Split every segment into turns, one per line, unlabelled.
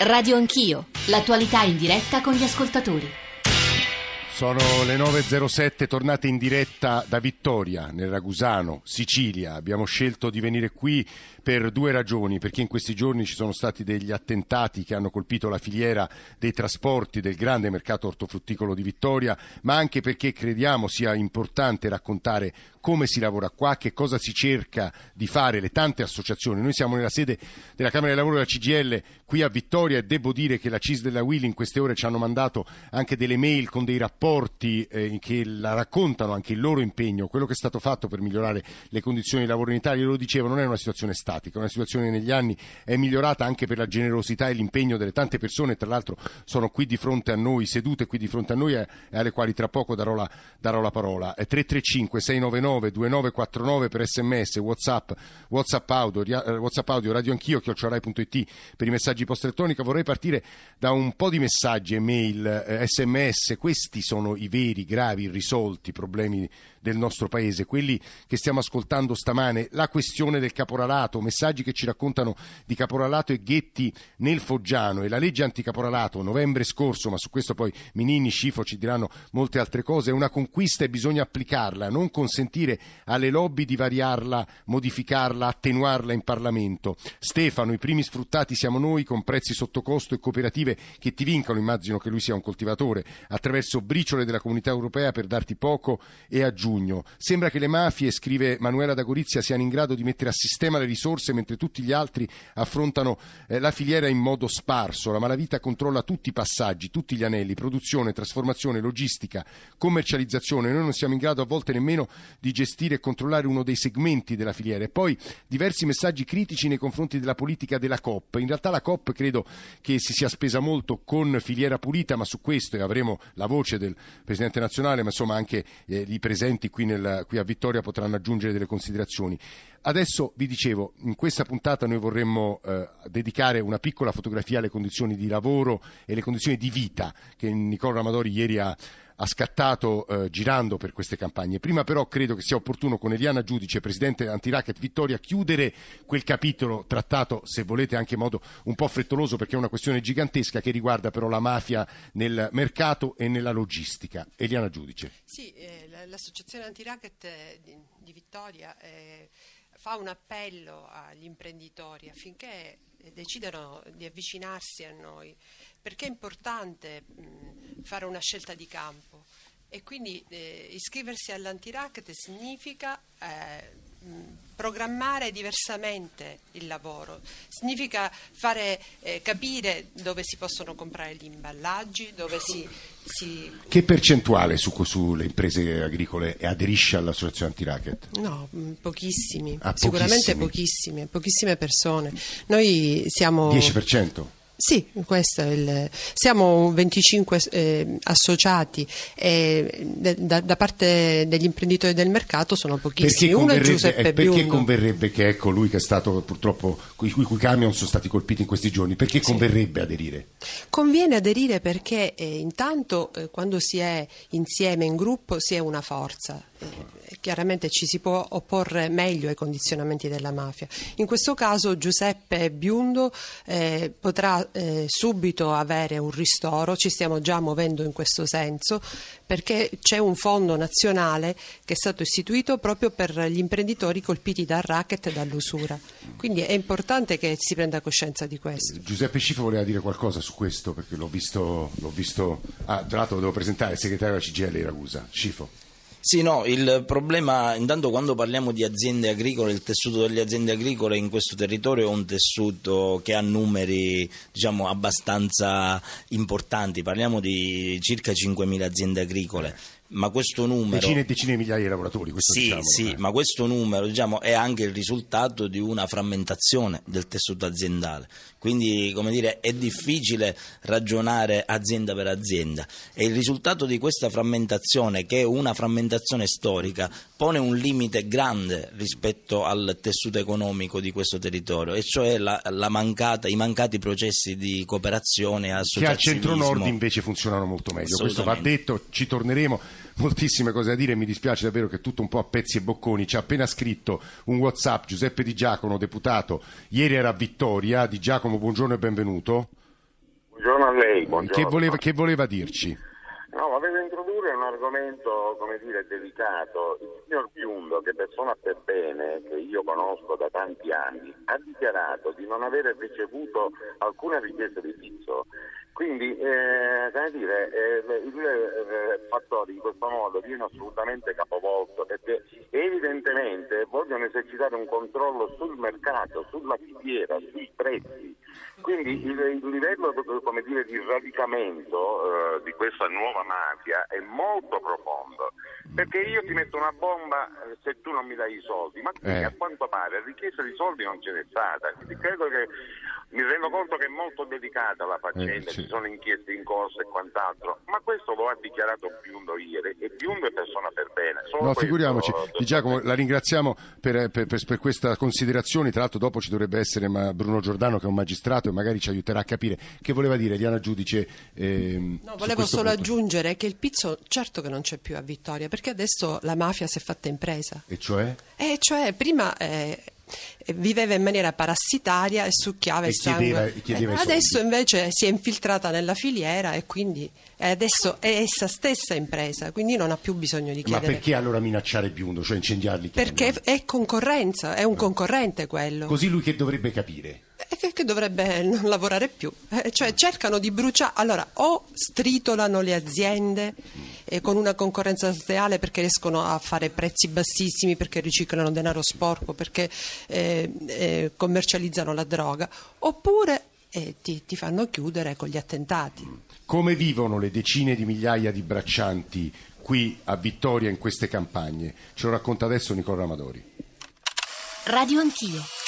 Radio Anch'io, l'attualità in diretta con gli ascoltatori.
Sono le 9.07, tornate in diretta da Vittoria, nel Ragusano, Sicilia. Abbiamo scelto di venire qui per due ragioni, perché in questi giorni ci sono stati degli attentati che hanno colpito la filiera dei trasporti del grande mercato ortofrutticolo di Vittoria, ma anche perché crediamo sia importante raccontare come si lavora qua, che cosa si cerca di fare, le tante associazioni. Noi siamo nella sede della Camera del Lavoro della CGL qui a Vittoria e devo dire che la CIS della Will in queste ore ci hanno mandato anche delle mail con dei rapporti eh, che la raccontano anche il loro impegno, quello che è stato fatto per migliorare le condizioni di lavoro in Italia. Io lo dicevo, non è una situazione statica, è una situazione che negli anni è migliorata anche per la generosità e l'impegno delle tante persone, tra l'altro sono qui di fronte a noi, sedute qui di fronte a noi e alle quali tra poco darò la, darò la parola. 335 699 2949 per sms, whatsapp, whatsapp audio, eh, WhatsApp audio radio anch'io, chiocciorai.it per i messaggi post elettronica. Vorrei partire da un po' di messaggi e mail, eh, sms, questi sono i veri, gravi, irrisolti problemi del nostro paese, quelli che stiamo ascoltando stamane, la questione del caporalato, messaggi che ci raccontano di caporalato e ghetti nel Foggiano e la legge anticaporalato novembre scorso, ma su questo poi Minini, Scifo ci diranno molte altre cose, è una conquista e bisogna applicarla, non consentire alle lobby di variarla, modificarla, attenuarla in Parlamento. Stefano, i primi sfruttati siamo noi con prezzi sotto costo e cooperative che ti vincano, immagino che lui sia un coltivatore, attraverso briciole della comunità europea per darti poco e aggiungere giugno. Sembra che le mafie, scrive Manuela da Gorizia, siano in grado di mettere a sistema le risorse mentre tutti gli altri affrontano eh, la filiera in modo sparso. La malavita controlla tutti i passaggi, tutti gli anelli, produzione, trasformazione, logistica, commercializzazione. Noi non siamo in grado a volte nemmeno di gestire e controllare uno dei segmenti della filiera. E poi diversi messaggi critici nei confronti della politica della COP. In realtà la COP credo che si sia spesa molto con filiera pulita, ma su questo e avremo la voce del Presidente nazionale, ma insomma anche eh, i presenti studenti qui, nel, qui a Vittoria potranno aggiungere delle considerazioni. Adesso vi dicevo, in questa puntata noi vorremmo eh, dedicare una piccola fotografia alle condizioni di lavoro e alle condizioni di vita che Nicola Ramadori ieri ha, ha scattato eh, girando per queste campagne. Prima però credo che sia opportuno con Eliana Giudice, Presidente Antiracket Vittoria, chiudere quel capitolo trattato, se volete, anche in modo un po' frettoloso perché è una questione gigantesca che riguarda però la mafia nel mercato e nella logistica. Eliana Giudice.
Sì, eh, l'associazione Antiracket eh, di, di Vittoria eh, fa un appello agli imprenditori affinché eh, decidano di avvicinarsi a noi, perché è importante mh, fare una scelta di campo e quindi eh, iscriversi all'Antiracket significa eh, programmare diversamente il lavoro, significa fare eh, capire dove si possono comprare gli imballaggi, dove si, si...
Che percentuale su, sulle imprese agricole aderisce all'associazione antiracket?
No, pochissimi, ah, sicuramente pochissimi, pochissime persone. Noi siamo...
10%?
Sì, questo è il, siamo 25 eh, associati e da, da, parte degli imprenditori del mercato sono pochissimi.
Perché Uno è Giuseppe eh, Perché converrebbe che ecco lui che è stato purtroppo, i cui, cui camion sono stati colpiti in questi giorni, perché sì. converrebbe aderire?
Conviene aderire perché eh, intanto eh, quando si è insieme in gruppo si è una forza eh, chiaramente ci si può opporre meglio ai condizionamenti della mafia. In questo caso Giuseppe Biundo eh, potrà eh, subito avere un ristoro, ci stiamo già muovendo in questo senso, perché c'è un fondo nazionale che è stato istituito proprio per gli imprenditori colpiti dal racket e dall'usura. Quindi è importante che si prenda coscienza di questo.
Giuseppe Scifo voleva dire qualcosa su questo, perché l'ho visto, l'ho visto... Ah, tra l'altro lo devo presentare, il segretario della CGL Ragusa. Scifo.
Sì, no, il problema, intanto quando parliamo di aziende agricole, il tessuto delle aziende agricole in questo territorio è un tessuto che ha numeri diciamo, abbastanza importanti, parliamo di circa 5.000 aziende agricole ma questo numero...
Decine e decine di migliaia di lavoratori, questo
sì,
diciamo,
sì,
eh.
ma questo numero diciamo, è anche il risultato di una frammentazione del tessuto aziendale, quindi come dire, è difficile ragionare azienda per azienda. E il risultato di questa frammentazione, che è una frammentazione storica, pone un limite grande rispetto al tessuto economico di questo territorio, e cioè la, la mancata, i mancati processi di cooperazione e
associazionismo. Che al centro-nord invece funzionano molto meglio, questo va detto, ci torneremo moltissime cose da dire, mi dispiace davvero che tutto un po' a pezzi e bocconi, ci ha appena scritto un Whatsapp Giuseppe Di Giacomo, deputato, ieri era a Vittoria, Di Giacomo buongiorno e benvenuto.
lei. Buongiorno.
Che voleva, che voleva dirci?
No, volevo introdurre un argomento, come dire, delicato. Il signor Piundo, che persona per bene, che io conosco da tanti anni, ha dichiarato di non aver ricevuto alcuna richiesta di pizzo. Quindi, eh, come dire, eh, il eh, fattore in questo modo viene assolutamente capovolto perché evidentemente vogliono esercitare un controllo sul mercato, sulla filiera, sui prezzi. Quindi il, il livello come dire, di radicamento eh, di questa nuova mafia è molto profondo. Perché io ti metto una bomba eh, se tu non mi dai i soldi, ma qui
Eh.
a quanto pare richiesta di soldi non ce n'è stata. Quindi credo che mi rendo conto che è molto delicata la faccenda,
Eh, sì.
ci sono inchieste in corso e quant'altro, ma questo lo ha dichiarato Biundo ieri e Biundo è persona per bene. Solo
No, figuriamoci. Di Giacomo, la ringraziamo per, per- per- per questa considerazione. Tra l'altro, dopo ci dovrebbe essere Bruno Giordano, che è un magistrato, e magari ci aiuterà a capire che voleva dire Eliana Giudice. ehm,
No, volevo solo
punto.
aggiungere che il pizzo certo che non c'è più a Vittoria, perché adesso la mafia si è fatta impresa.
E cioè?
E cioè prima eh, viveva in maniera parassitaria e succhiava
E
il sangue.
chiedeva- chiedeva i
Eh, adesso invece si è infiltrata nella filiera e quindi adesso è essa stessa impresa, quindi non ha più bisogno di
Ma
chiedere.
perché allora minacciare Biundo, cioè incendiarli?
Perché è concorrenza, è un concorrente quello.
Così lui che dovrebbe capire?
E che, che dovrebbe non lavorare più. Eh, cioè cercano di bruciare, allora o stritolano le aziende eh, con una concorrenza sleale perché riescono a fare prezzi bassissimi, perché riciclano denaro sporco, perché eh, eh, commercializzano la droga, oppure eh, ti, ti fanno chiudere con gli attentati.
Come vivono le decine di migliaia di braccianti qui a Vittoria in queste campagne? Ce lo racconta adesso Nicola Amadori.
Radio Anch'io.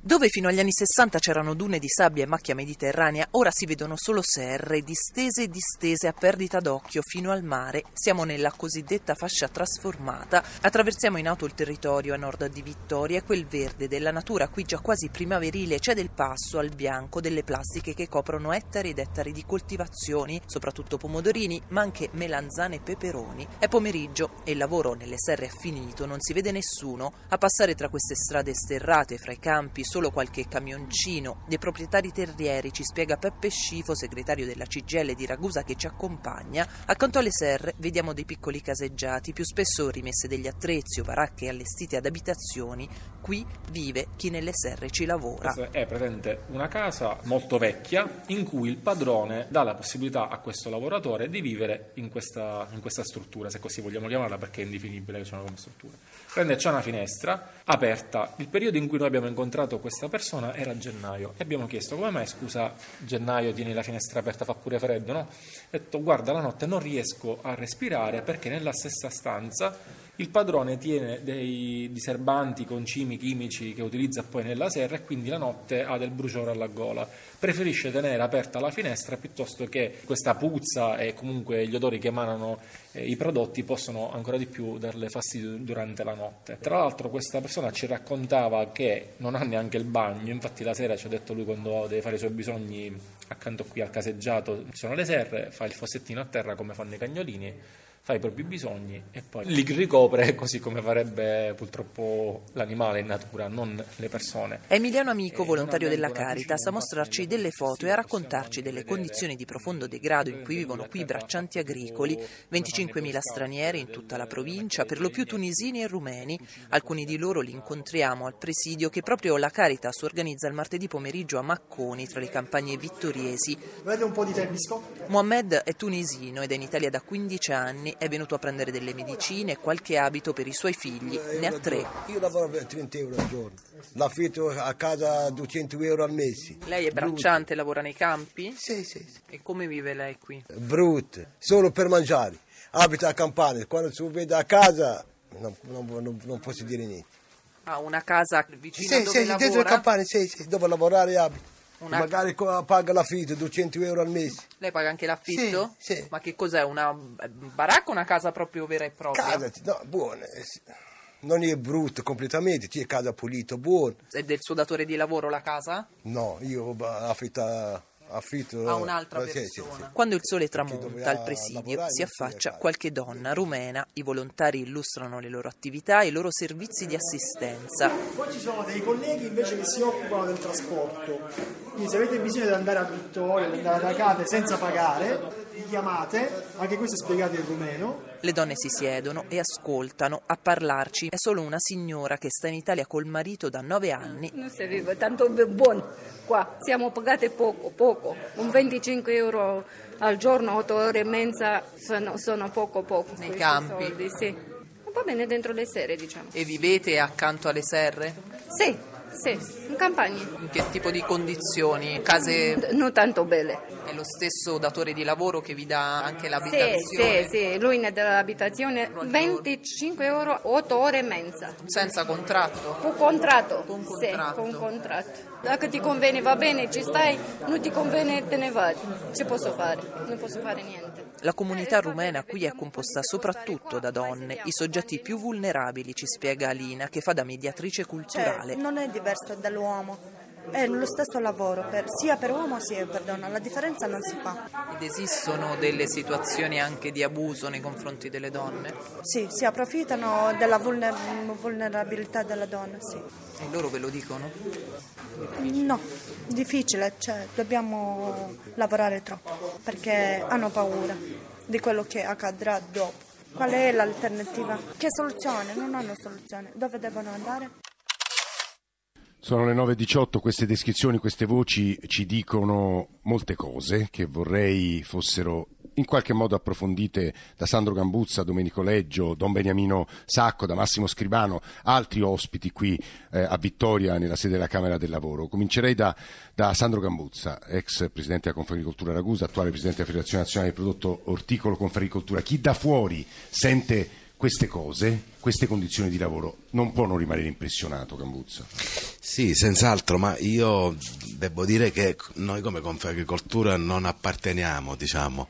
Dove fino agli anni 60 c'erano dune di sabbia e macchia mediterranea, ora si vedono solo serre, distese e distese a perdita d'occhio fino al mare. Siamo nella cosiddetta fascia trasformata. Attraversiamo in auto il territorio a nord di Vittoria e quel verde della natura qui già quasi primaverile c'è del passo al bianco delle plastiche che coprono ettari ed ettari di coltivazioni, soprattutto pomodorini, ma anche melanzane e peperoni. È pomeriggio e il lavoro nelle serre è finito, non si vede nessuno. A passare tra queste strade sterrate fra i campi solo qualche camioncino. Dei proprietari terrieri ci spiega Peppe Scifo, segretario della CGL di Ragusa che ci accompagna. Accanto alle serre vediamo dei piccoli caseggiati, più spesso rimesse degli attrezzi o baracche allestite ad abitazioni. Qui vive chi nelle serre ci lavora.
Questa è presente una casa molto vecchia in cui il padrone dà la possibilità a questo lavoratore di vivere in questa, in questa struttura, se così vogliamo chiamarla perché è indefinibile che c'è una struttura. Prende c'è una finestra aperta. Il periodo in cui noi abbiamo incontrato questa persona era gennaio e abbiamo chiesto come mai scusa gennaio tieni la finestra aperta fa pure freddo, no? Ha detto guarda la notte non riesco a respirare perché nella stessa stanza il padrone tiene dei diserbanti, concimi chimici che utilizza poi nella serra e quindi la notte ha del bruciore alla gola. Preferisce tenere aperta la finestra piuttosto che questa puzza e comunque gli odori che emanano eh, i prodotti possono ancora di più darle fastidio durante la notte. Tra l'altro questa persona ci raccontava che non ha neanche il bagno, infatti la sera ci ha detto lui quando deve fare i suoi bisogni accanto qui al caseggiato ci sono le serre, fa il fossettino a terra come fanno i cagnolini fa i propri bisogni e poi li ricopre così come farebbe purtroppo l'animale in natura, non le persone.
È Emiliano Amico,
Eh,
volontario della Caritas, a mostrarci delle foto e a raccontarci delle condizioni di profondo degrado in cui vivono qui i braccianti agricoli, 25.000 stranieri in tutta la provincia, per lo più tunisini e rumeni. Alcuni di loro li incontriamo al presidio che proprio la Caritas organizza il martedì pomeriggio a Macconi, tra le campagne vittoriesi.
Vede un po' di te il biscotto?
Mohamed è tunisino ed è in Italia da 15 anni, è venuto a prendere delle medicine e qualche abito per i suoi figli, ne ha tre.
Io lavoro per 30 euro al giorno, l'affitto a casa 200 euro al mese.
Lei è bracciante, lavora nei campi?
Sì, sì, sì.
E come vive lei qui?
Brutto, solo per mangiare. Abita a campane, quando si vede a casa non, non- non- posso dire niente.
Ha una casa vicino a
Sì,
dove
sì, dentro le
lavora?
campane, sì, sì, dove lavorare abita.
Una-
Magari paga l'affitto 200 euro al mese.
Lei paga anche l'affitto?
Sì, sì.
Ma che cos'è? Una eh, baracca o una casa proprio vera e propria?
Casa, no, buona. eh. Non è brutto completamente, c'è casa pulita, buona.
È del suo datore di lavoro la casa?
No, io affitto
a un'altra
sì,
persona.
sì, sì.
Quando il sole tramonta al presidio si affaccia
recava.
qualche donna rumena, i volontari illustrano le loro attività e i loro servizi di assistenza.
Poi ci sono dei colleghi invece che si occupano del trasporto. Quindi se avete bisogno di andare a Vittoria, di andare ad Acate senza pagare, chiamate, anche questo è spiegato in rumeno.
Le donne si siedono e ascoltano. A parlarci è solo una signora che sta in Italia col marito da nove anni.
Non si vive tanto buono qua, siamo pagate poco, poco, un 25 euro al giorno, 8 ore e mezza sono, sono poco poco.
Nei campi?
soldi, sì. Va bene dentro le sere diciamo.
E vivete accanto alle serre?
Sì, sì, in campagna,
In che tipo di condizioni? Case
non tanto belle.
È lo stesso datore di lavoro che vi dà anche
Sì,
l'abitazione?
sì, sì, lui ne dà l'abitazione 25 euro, 8 ore e mezza.
Senza contratto?
Con contratto?
Con
Sì,
contratto.
con contratto. Anche ti conviene va bene, ci stai, non ti conviene te ne vai. Ci posso fare, non posso fare niente.
La comunità rumena qui è composta soprattutto da donne, i soggetti più vulnerabili, ci spiega Alina, che fa da mediatrice
Cioè,
culturale.
non è diverso dall'uomo, è lo stesso lavoro per- sia per uomo sia per donna, la differenza non si fa.
Ed esistono delle situazioni anche di abuso nei confronti delle donne?
Sì, si approfittano della vulner- vulnerabilità della donna, sì.
E loro ve lo dicono?
No, difficile, cioè dobbiamo lavorare troppo perché hanno paura di quello che accadrà dopo. Qual è l'alternativa? Che soluzione? Non hanno soluzione. Dove devono andare?
Sono le 9.18, queste descrizioni, queste voci ci dicono molte cose che vorrei fossero in qualche modo approfondite da Sandro Gambuzza, Domenico Leggio, Don Beniamino Sacco, da Massimo Scribano, altri ospiti qui eh, a Vittoria nella sede della Camera del Lavoro. Comincerei da, da Sandro Gambuzza, ex presidente della Confagricoltura Ragusa, attuale presidente della Federazione Nazionale del Prodotto Orticolo Confagricoltura. Chi da fuori sente queste cose, queste condizioni di lavoro, non può non rimanere impressionato, Gambuzza.
Sì, senz'altro, ma io devo dire che noi come Confagricoltura non apparteniamo, diciamo,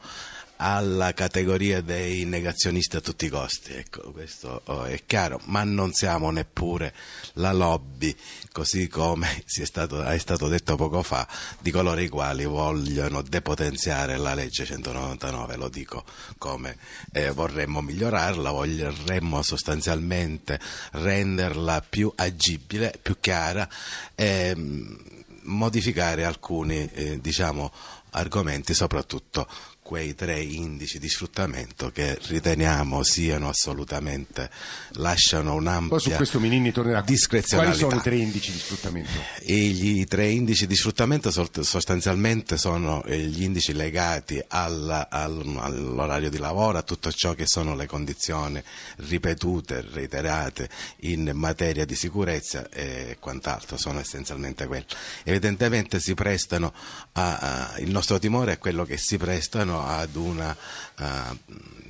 alla categoria dei negazionisti a tutti i costi, ecco, questo oh, è chiaro, ma non siamo neppure la lobby, così come è stato, è stato detto poco fa, di coloro i quali vogliono depotenziare la legge 199, lo dico come eh, vorremmo migliorarla, vorremmo sostanzialmente renderla più agibile, più chiara, ehm, modificare alcuni eh, diciamo, argomenti, soprattutto quei tre indici di sfruttamento che riteniamo siano assolutamente lasciano
Poi su
un'ampia
questo Minini tornerà. Quali
discrezionalità.
sono i tre indici di sfruttamento?
E gli tre indici di sfruttamento sostanzialmente sono gli indici legati al- al- all'orario di lavoro, a tutto ciò che sono le condizioni ripetute, reiterate in materia di sicurezza e quant'altro, sono essenzialmente quelli. Evidentemente si prestano a, a- il nostro timore è quello che si prestano ad una eh,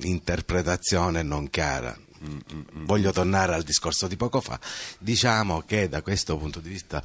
interpretazione non chiara. Voglio tornare al discorso di poco fa. Diciamo che da questo punto di vista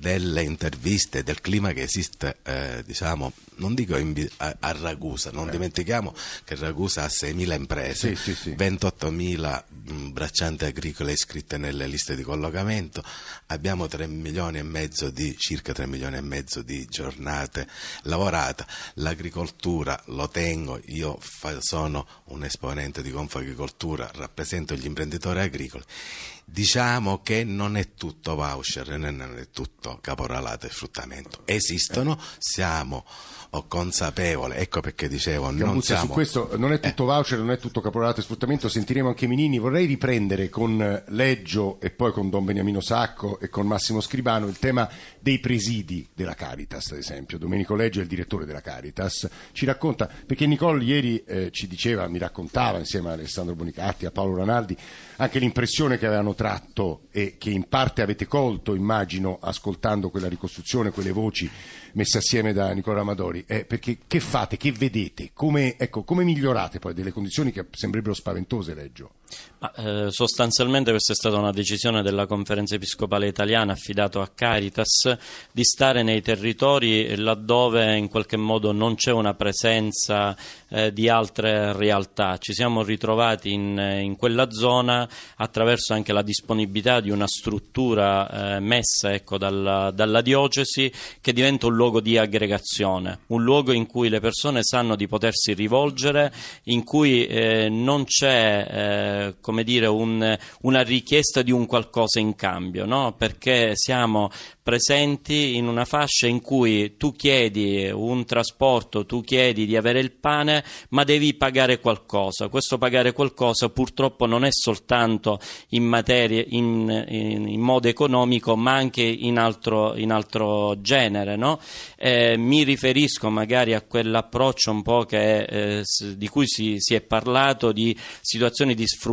delle interviste, del clima che esiste, eh, diciamo, non dico in a, a Ragusa, non dimentichiamo che Ragusa ha 6.000 imprese,
Sì, sì, sì.
28.000 mh, braccianti agricole iscritte nelle liste di collocamento, abbiamo 3 milioni e mezzo di, circa 3 milioni e mezzo di giornate lavorate, l'agricoltura lo tengo, io fa- sono un esponente di Confagricoltura, rappresento gli imprenditori agricoli, diciamo che non è tutto voucher, non è tutto caporalato e sfruttamento, esistono, siamo oh, consapevoli, ecco perché dicevo, non
Gambuzza,
siamo...
su questo non è tutto voucher, non è tutto caporalato e sfruttamento, sentiremo anche Minini. Vorrei riprendere con eh, Leggio e poi con Don Beniamino Sacco e con Massimo Scribano il tema dei presidi della Caritas, ad esempio. Domenico Leggio è il direttore della Caritas, ci racconta, perché Nicole ieri eh, ci diceva, mi raccontava insieme a Alessandro Bonicatti, a Paolo Ranaldi, anche l'impressione che avevano tratto e che in parte avete colto, immagino, ascoltando quella ricostruzione, quelle voci messe assieme da Nicola Amadori, è perché che fate, che vedete, come, ecco, come migliorate poi delle condizioni che sembrerebbero spaventose, Leggio?
Ma, eh, sostanzialmente questa è stata una decisione della conferenza episcopale italiana affidato a Caritas di stare nei territori laddove in qualche modo non c'è una presenza eh, di altre realtà. Ci siamo ritrovati in, in, quella zona attraverso anche la disponibilità di una struttura eh, messa ecco, dalla, dalla diocesi che diventa un luogo di aggregazione, un luogo in cui le persone sanno di potersi rivolgere, in cui eh, non c'è eh, come dire, un, una richiesta di un qualcosa in cambio, no? perché siamo presenti in una fascia in cui tu chiedi un trasporto, tu chiedi di avere il pane, ma devi pagare qualcosa. Questo pagare qualcosa purtroppo non è soltanto in, materie, in, in, in modo economico, ma anche in altro, altro genere. No? Eh, mi riferisco magari a quell'approccio un po' che, eh, di cui si, si è parlato di situazioni di sfruttamento.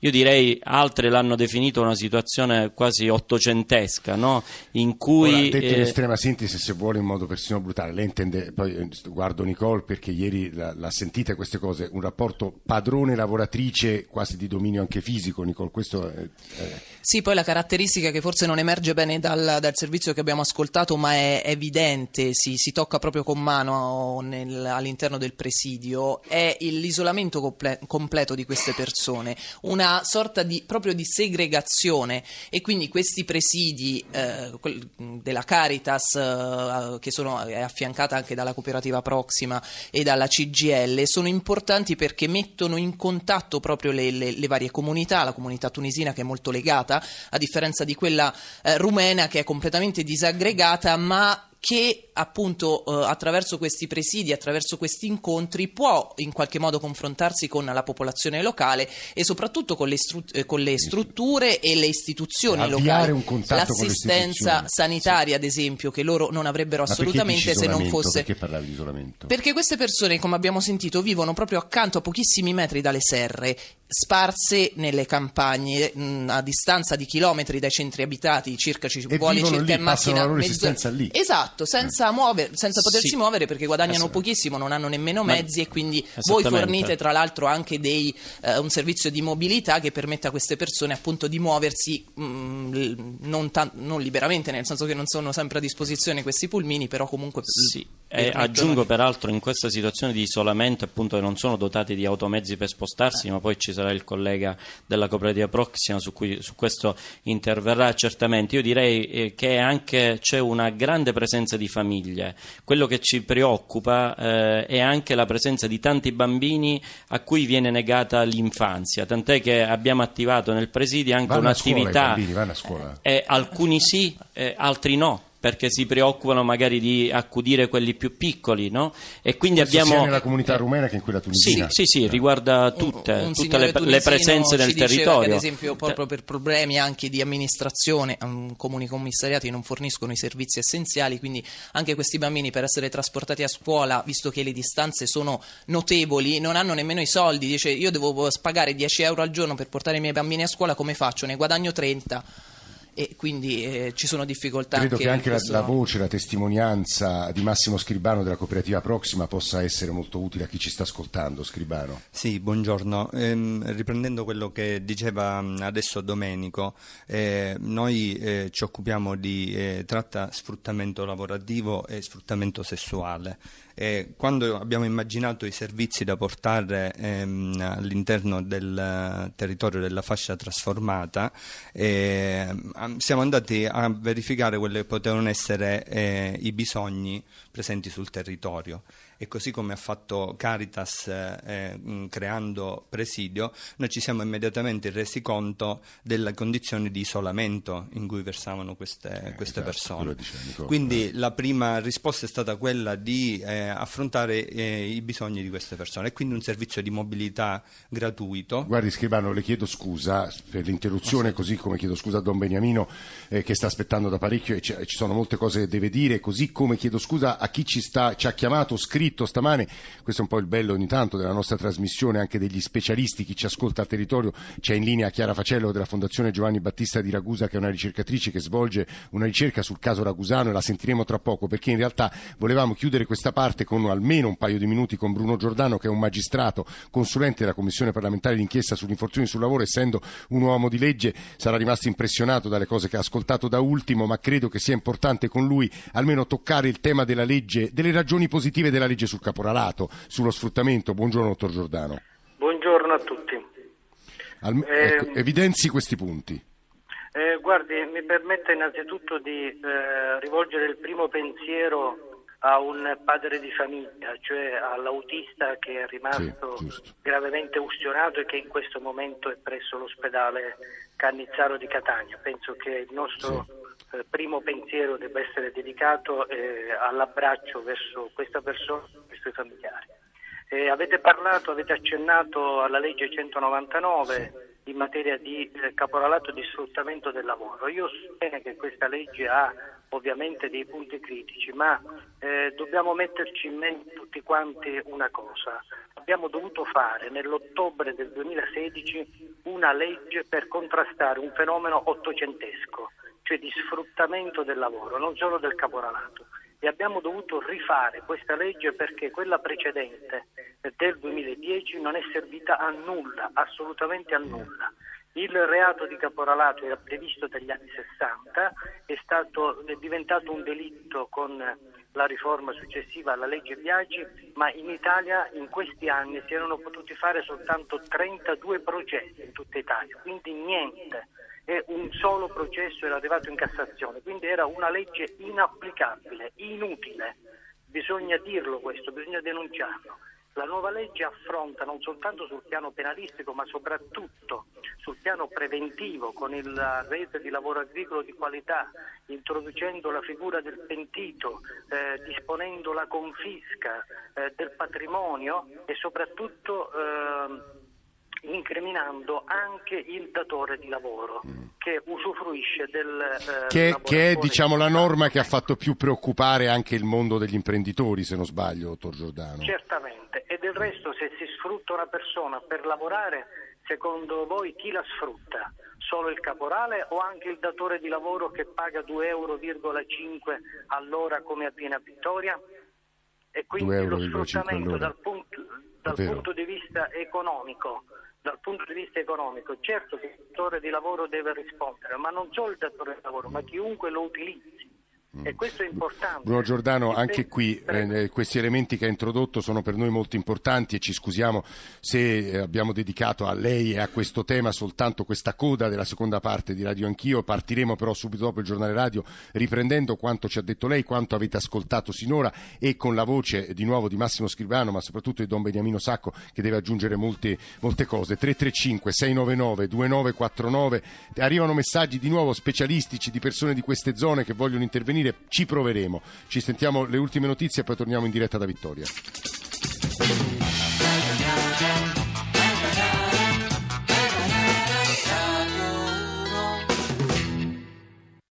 Io direi altre l'hanno definito una situazione quasi ottocentesca, no? in cui... Ora,
detto in eh, estrema sintesi, se vuole in modo persino brutale, lei intende, poi eh, guardo Nicole perché ieri l'ha sentita queste cose, un rapporto padrone-lavoratrice quasi di dominio anche fisico, Nicole, questo è...
è... Sì, poi la caratteristica che forse non emerge bene dal, dal servizio che abbiamo ascoltato, ma è evidente, si, si tocca proprio con mano nel, all'interno del presidio, è l'isolamento comple- completo di queste persone, una sorta di, proprio di segregazione. E quindi questi presidi eh, della Caritas, eh, che sono, affiancata anche dalla cooperativa Proxima e dalla CGL, sono importanti perché mettono in contatto proprio le, le, le varie comunità, la comunità tunisina che è molto legata a differenza di quella eh, rumena che è completamente disaggregata, ma che appunto eh, attraverso questi presidi, attraverso questi incontri può in qualche modo confrontarsi con la popolazione locale e soprattutto con le, stru- eh, con le strutture e le istituzioni
Avviare
locali.
Un contatto
L'assistenza sanitaria, sì. ad esempio, che loro non avrebbero
Ma
assolutamente se non fosse.
Perché parlavi di isolamento?
Perché queste persone, come abbiamo sentito, vivono proprio accanto a pochissimi metri dalle serre sparse nelle campagne mh, a distanza di chilometri dai centri abitati circa ci vuole circa
lì,
in macchina
mezzo...
lì. esatto senza, eh. muover, senza potersi sì. muovere perché guadagnano pochissimo non hanno nemmeno mezzi Ma... e quindi voi fornite tra l'altro anche dei, uh, un servizio di mobilità che permette a queste persone appunto di muoversi mh, non, ta- non, liberamente nel senso che non sono sempre a disposizione questi pulmini però comunque
sì. Eh, aggiungo peraltro in questa situazione di isolamento appunto che non sono dotati di automezzi per spostarsi eh. ma poi ci sarà il collega della cooperativa Proxima su, cui, su questo interverrà certamente. Io direi eh, che anche c'è una grande presenza di famiglie. Quello che ci preoccupa eh, è anche la presenza di tanti bambini a cui viene negata l'infanzia, tant'è che abbiamo attivato nel presidio anche
vanno
un'attività.
Scuola, bambini, vanno a scuola.
Eh, alcuni sì, eh, altri no perché si preoccupano magari di accudire quelli più piccoli, no?
E quindi Questo abbiamo sia nella comunità rumena che in quella tunisina.
Sì, sì, sì riguarda tutte,
un, un
tutte le, le, presenze del territorio. Che,
ad esempio, proprio per problemi anche di amministrazione, um, comuni commissariati non forniscono i servizi essenziali, quindi anche questi bambini per essere trasportati a scuola, visto che le distanze sono notevoli, non hanno nemmeno i soldi. Dice io devo pagare 10 euro al giorno per portare i miei bambini a scuola, come faccio? Ne guadagno 30 e quindi eh, ci sono difficoltà.
Credo
anche
che anche
questo...
la, la, voce, la testimonianza di Massimo Scribano della cooperativa Proxima possa essere molto utile a chi ci sta ascoltando. Scribano.
Sì, buongiorno. Ehm, riprendendo quello che diceva adesso Domenico, eh, noi eh, ci occupiamo di eh, tratta sfruttamento lavorativo e sfruttamento sessuale. E quando abbiamo immaginato i servizi da portare ehm, all'interno del eh, territorio della fascia trasformata, eh, siamo andati a verificare quelli che potevano essere eh, i bisogni presenti sul territorio e così come ha fatto Caritas eh, creando presidio, noi ci siamo immediatamente resi conto delle condizioni di isolamento in cui versavano queste, eh, queste esatto, persone. Quindi la prima risposta è stata quella di eh, affrontare eh, i bisogni di queste persone e quindi un servizio di mobilità gratuito.
Guardi Scrivano, le chiedo scusa per l'interruzione, così come chiedo scusa a Don Beniamino eh, che sta aspettando da parecchio e ci, ci sono molte cose che deve dire, così come chiedo scusa a chi ci, sta, ci ha chiamato, scrive scritto stamane, questo è un po' il bello ogni tanto della nostra trasmissione, anche degli specialisti, chi ci ascolta a territorio, c'è in linea Chiara Facello della Fondazione Giovanni Battista di Ragusa che è una ricercatrice che svolge una ricerca sul caso Ragusano e la sentiremo tra poco perché in realtà volevamo chiudere questa parte con almeno un paio di minuti con Bruno Giordano che è un magistrato consulente della Commissione parlamentare d'inchiesta sugli infortuni sul lavoro, essendo un uomo di legge sarà rimasto impressionato dalle cose che ha ascoltato da ultimo, ma credo che sia importante con lui almeno toccare il tema della legge, delle ragioni positive della legge sul caporalato, sullo sfruttamento. Buongiorno dottor Giordano.
Buongiorno a tutti.
Al,
Eh,
ecco, evidenzi questi punti.
Eh, guardi, mi permette innanzitutto di eh, rivolgere il primo pensiero a un padre di famiglia, cioè all'autista che è rimasto gravemente ustionato e che in questo momento è presso l'ospedale Cannizzaro di Catania. Penso che il nostro eh, primo pensiero debba essere dedicato eh, all'abbraccio verso questa persona e i suoi familiari. Eh, avete parlato, avete accennato alla legge 199 in materia di eh, caporalato e di sfruttamento del lavoro. Io so bene che questa legge ha ovviamente dei punti critici, ma eh, dobbiamo metterci in mente tutti quanti una cosa. Abbiamo dovuto fare nell'ottobre del 2016 una legge per contrastare un fenomeno ottocentesco, cioè di sfruttamento del lavoro, non solo del caporalato e abbiamo dovuto rifare questa legge perché quella precedente del 2010 non è servita a nulla, assolutamente a nulla. Il reato di caporalato era previsto dagli anni 60, è, stato, è diventato un delitto con la riforma successiva alla legge Biagi, ma in Italia in questi anni si erano potuti fare soltanto 32 processi in tutta Italia, quindi niente e un solo processo era arrivato in Cassazione, quindi era una legge inapplicabile, inutile. Bisogna dirlo questo, bisogna denunciarlo. La nuova legge affronta non soltanto sul piano penalistico, ma soprattutto sul piano preventivo con il rete di lavoro agricolo di qualità, introducendo la figura del pentito, eh, disponendo la confisca eh, del patrimonio e soprattutto eh, incriminando anche il datore di lavoro che usufruisce del eh,
Che, che è diciamo, la norma che ha fatto più preoccupare anche il mondo degli imprenditori, se non sbaglio, dottor Giordano.
Certamente, e del resto se si sfrutta una persona per lavorare, secondo voi chi la sfrutta? Solo il caporale o anche il datore di lavoro che paga 2,5 euro all'ora come avviene a Vittoria? E quindi
2,5
lo sfruttamento dal, punto, dal punto di vista economico dal punto di vista economico, certo che il datore di lavoro deve rispondere, ma non solo il datore di lavoro, ma chiunque lo utilizzi. E questo è importante.
Bruno Giordano, anche qui eh, questi elementi che ha introdotto sono per noi molto importanti e ci scusiamo se eh, abbiamo dedicato a lei e a questo tema soltanto questa coda della seconda parte di Radio Anch'io. Partiremo però subito dopo il giornale radio riprendendo quanto ci ha detto lei, quanto avete ascoltato sinora e con la voce di nuovo di Massimo Scribano, ma soprattutto di Don Beniamino Sacco che deve aggiungere molte, molte cose. 335 699 2949 arrivano messaggi di nuovo specialistici di persone di queste zone che vogliono intervenire, ci proveremo. Ci sentiamo le ultime notizie e poi torniamo in diretta da Vittoria.